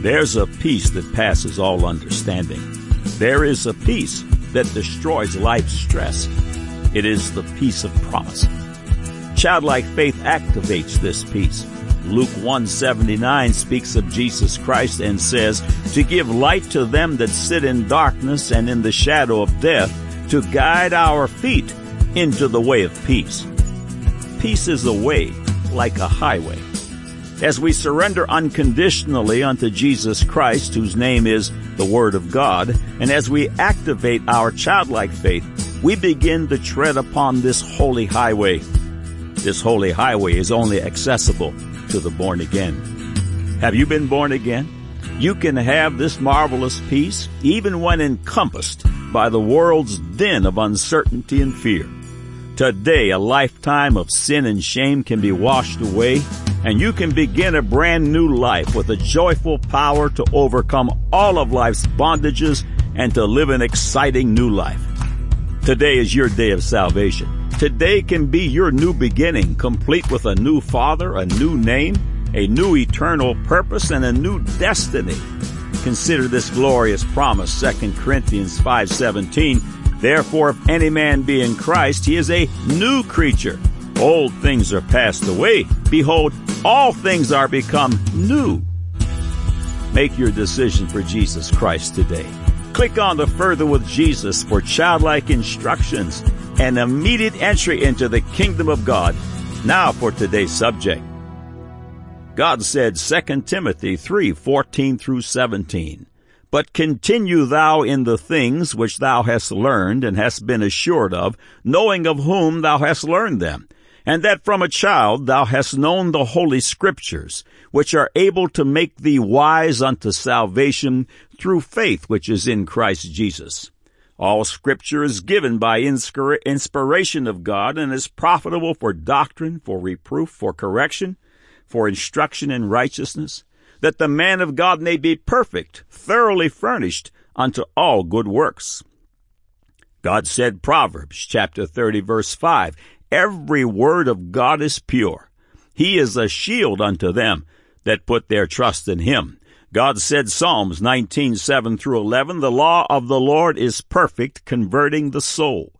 There's a peace that passes all understanding. There is a peace that destroys life's stress. It is the peace of promise. Childlike faith activates this peace. Luke 179 speaks of Jesus Christ and says, to give light to them that sit in darkness and in the shadow of death, to guide our feet into the way of peace. Peace is a way like a highway. As we surrender unconditionally unto Jesus Christ, whose name is the Word of God, and as we activate our childlike faith, we begin to tread upon this holy highway. This holy highway is only accessible to the born again. Have you been born again? You can have this marvelous peace even when encompassed by the world's din of uncertainty and fear. Today, a lifetime of sin and shame can be washed away and you can begin a brand new life with a joyful power to overcome all of life's bondages and to live an exciting new life. Today is your day of salvation. Today can be your new beginning, complete with a new father, a new name, a new eternal purpose, and a new destiny. Consider this glorious promise, 2 Corinthians 5:17. Therefore, if any man be in Christ, he is a new creature. Old things are passed away. Behold, all things are become new. Make your decision for Jesus Christ today. Click on the Further with Jesus for childlike instructions and immediate entry into the kingdom of God. Now for today's subject. God said 2 Timothy 3, 14 through 17. But continue thou in the things which thou hast learned and hast been assured of, knowing of whom thou hast learned them and that from a child thou hast known the holy scriptures, which are able to make thee wise unto salvation through faith which is in Christ Jesus. All scripture is given by inspiration of God and is profitable for doctrine, for reproof, for correction, for instruction in righteousness, that the man of God may be perfect, thoroughly furnished unto all good works. God said Proverbs chapter 30 verse 5, Every word of God is pure. He is a shield unto them that put their trust in him. God said Psalms 19:7 through 11, the law of the Lord is perfect, converting the soul.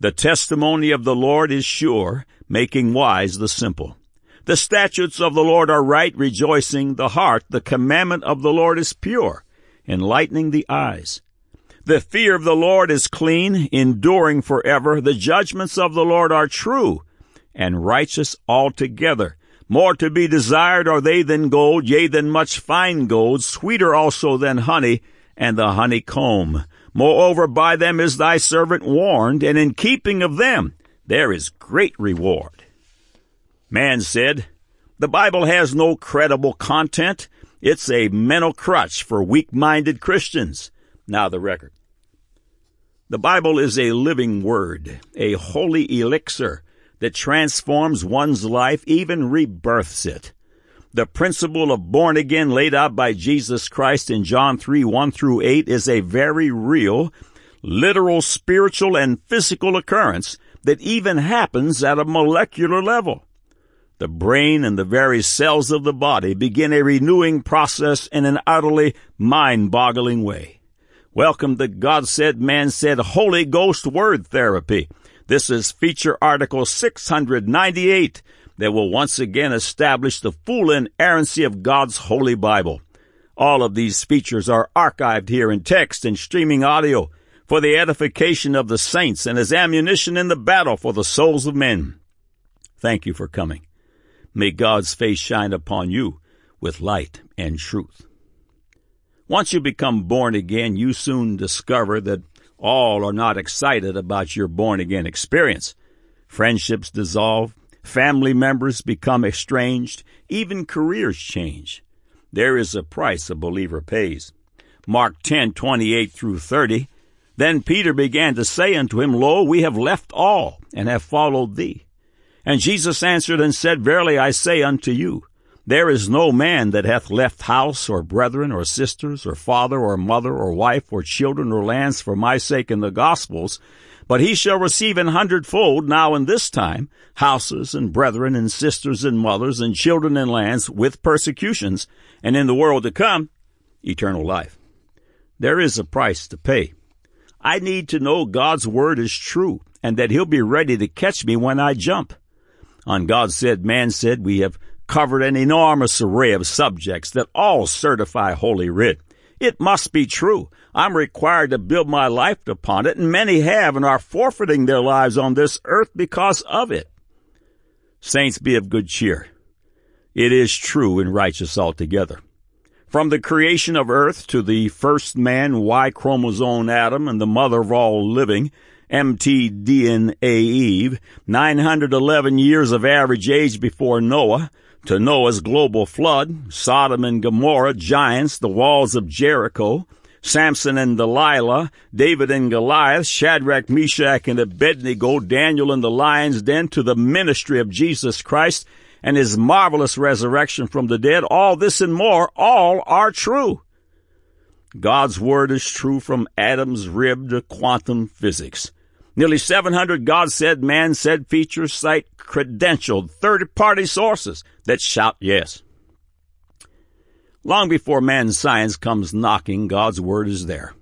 The testimony of the Lord is sure, making wise the simple. The statutes of the Lord are right, rejoicing the heart. The commandment of the Lord is pure, enlightening the eyes. The fear of the Lord is clean, enduring forever. The judgments of the Lord are true and righteous altogether. More to be desired are they than gold, yea, than much fine gold, sweeter also than honey, and the honeycomb. Moreover, by them is thy servant warned, and in keeping of them there is great reward. Man said, the Bible has no credible content. It's a mental crutch for weak-minded Christians. Now the record. The Bible is a living word, a holy elixir that transforms one's life, even rebirths it. The principle of born again laid out by Jesus Christ in John 3, 1 through 8 is a very real, literal, spiritual, and physical occurrence that even happens at a molecular level. The brain and the very cells of the body begin a renewing process in an utterly mind-boggling way. Welcome to God Said, Man Said Holy Ghost Word Therapy. This is feature article 698 that will once again establish the full inerrancy of God's Holy Bible. All of these features are archived here in text and streaming audio for the edification of the saints and as ammunition in the battle for the souls of men. Thank you for coming. May God's face shine upon you with light and truth. Once you become born again, you soon discover that all are not excited about your born again experience. Friendships dissolve, family members become estranged, even careers change. There is a price a believer pays. Mark 10:28 through 30. Then Peter began to say unto him, Lo, we have left all and have followed thee. And Jesus answered and said, Verily I say unto you, there is no man that hath left house, or brethren, or sisters, or father, or mother, or wife, or children, or lands for my sake in the gospels, but he shall receive an hundredfold now in this time houses, and brethren, and sisters, and mothers, and children, and lands, with persecutions, and in the world to come eternal life. There is a price to pay. I need to know God's word is true and that he'll be ready to catch me when I jump. On God said, man said, we have covered an enormous array of subjects that all certify Holy Writ. It must be true. I'm required to build my life upon it, and many have and are forfeiting their lives on this earth because of it. Saints, be of good cheer. It is true and righteous altogether. From the creation of earth to the first man, Y chromosome Adam, and the mother of all living, mtDNA Eve, 911 years of average age before Noah, to Noah's global flood, Sodom and Gomorrah, giants, the walls of Jericho, Samson and Delilah, David and Goliath, Shadrach, Meshach, and Abednego, Daniel and the lion's den, to the ministry of Jesus Christ and his marvelous resurrection from the dead, all this and more, all are true. God's word is true from Adam's rib to quantum physics. Nearly 700 God said, man said features cite credentialed third party sources that shout yes. Long before man's science comes knocking, God's word is there.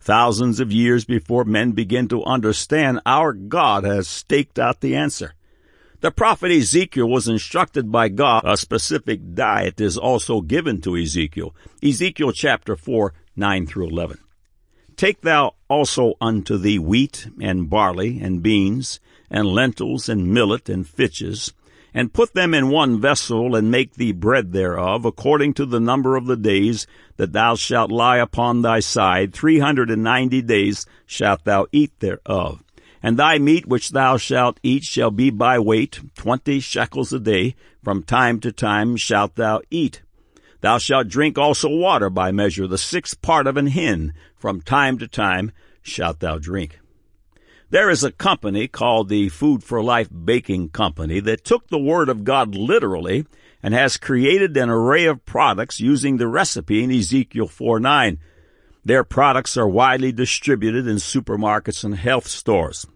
Thousands of years before men begin to understand, our God has staked out the answer. The prophet Ezekiel was instructed by God. A specific diet is also given to Ezekiel. Ezekiel chapter 4, 9 through 11. Take thou also unto thee wheat and barley and beans and lentils and millet and fitches, and put them in one vessel and make thee bread thereof, according to the number of the days that thou shalt lie upon thy side. Three hundred and ninety days shalt thou eat thereof. And thy meat which thou shalt eat shall be by weight, twenty shekels a day, from time to time shalt thou eat. Thou shalt drink also water by measure, the sixth part of an hin, from time to time shalt thou drink. There is a company called the Food for Life Baking Company that took the Word of God literally and has created an array of products using the recipe in Ezekiel 4 9. Their products are widely distributed in supermarkets and health stores.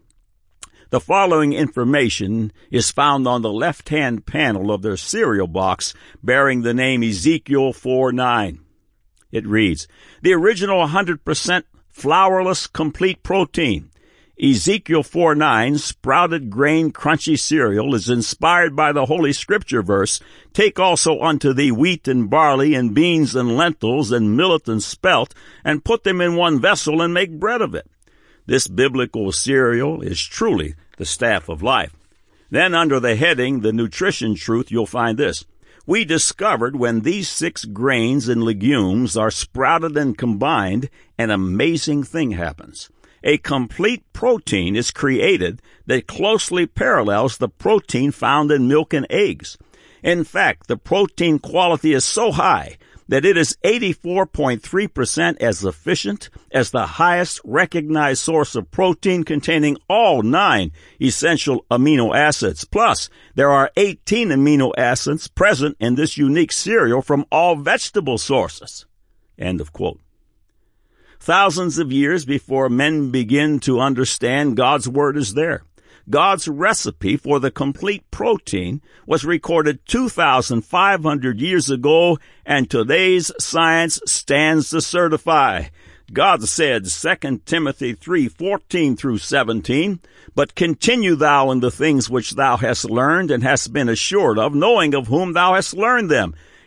The following information is found on the left-hand panel of their cereal box bearing the name Ezekiel 4-9. It reads, the original 100% flourless complete protein, Ezekiel 4-9, sprouted grain crunchy cereal is inspired by the Holy Scripture verse, Take also unto thee wheat and barley and beans and lentils and millet and spelt, and put them in one vessel and make bread of it. This biblical cereal is truly the staff of life. Then under the heading, the nutrition truth, you'll find this. We discovered when these six grains and legumes are sprouted and combined, an amazing thing happens. A complete protein is created that closely parallels the protein found in milk and eggs. In fact, the protein quality is so high that it is 84.3% as efficient as the highest recognized source of protein containing all nine essential amino acids. Plus, there are 18 amino acids present in this unique cereal from all vegetable sources. End of quote. Thousands of years before men begin to understand God's word is there. God's recipe for the complete protein was recorded 2,500 years ago, and today's science stands to certify. God said, 2 Timothy 3, 14 through 17, But continue thou in the things which thou hast learned and hast been assured of, knowing of whom thou hast learned them,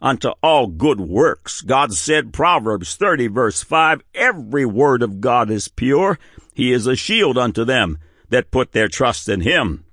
unto all good works. God said, Proverbs 30 verse 5, every word of God is pure, he is a shield unto them that put their trust in him.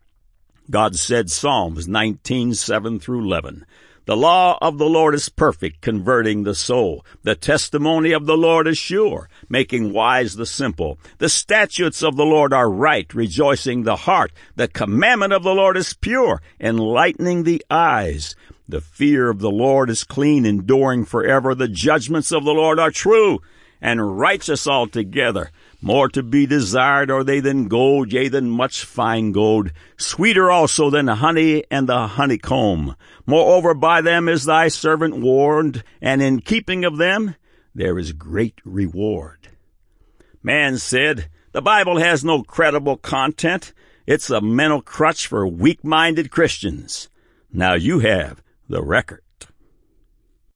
God said Psalms 19, 7 through 11. The law of the Lord is perfect, converting the soul. The testimony of the Lord is sure, making wise the simple. The statutes of the Lord are right, rejoicing the heart. The commandment of the Lord is pure, enlightening the eyes. The fear of the Lord is clean, enduring forever. The judgments of the Lord are true and righteous altogether. More to be desired are they than gold, yea, than much fine gold. Sweeter also than honey and the honeycomb. Moreover, by them is thy servant warned, and in keeping of them there is great reward. Man said, the Bible has no credible content. It's a mental crutch for weak-minded Christians. Now you have the record.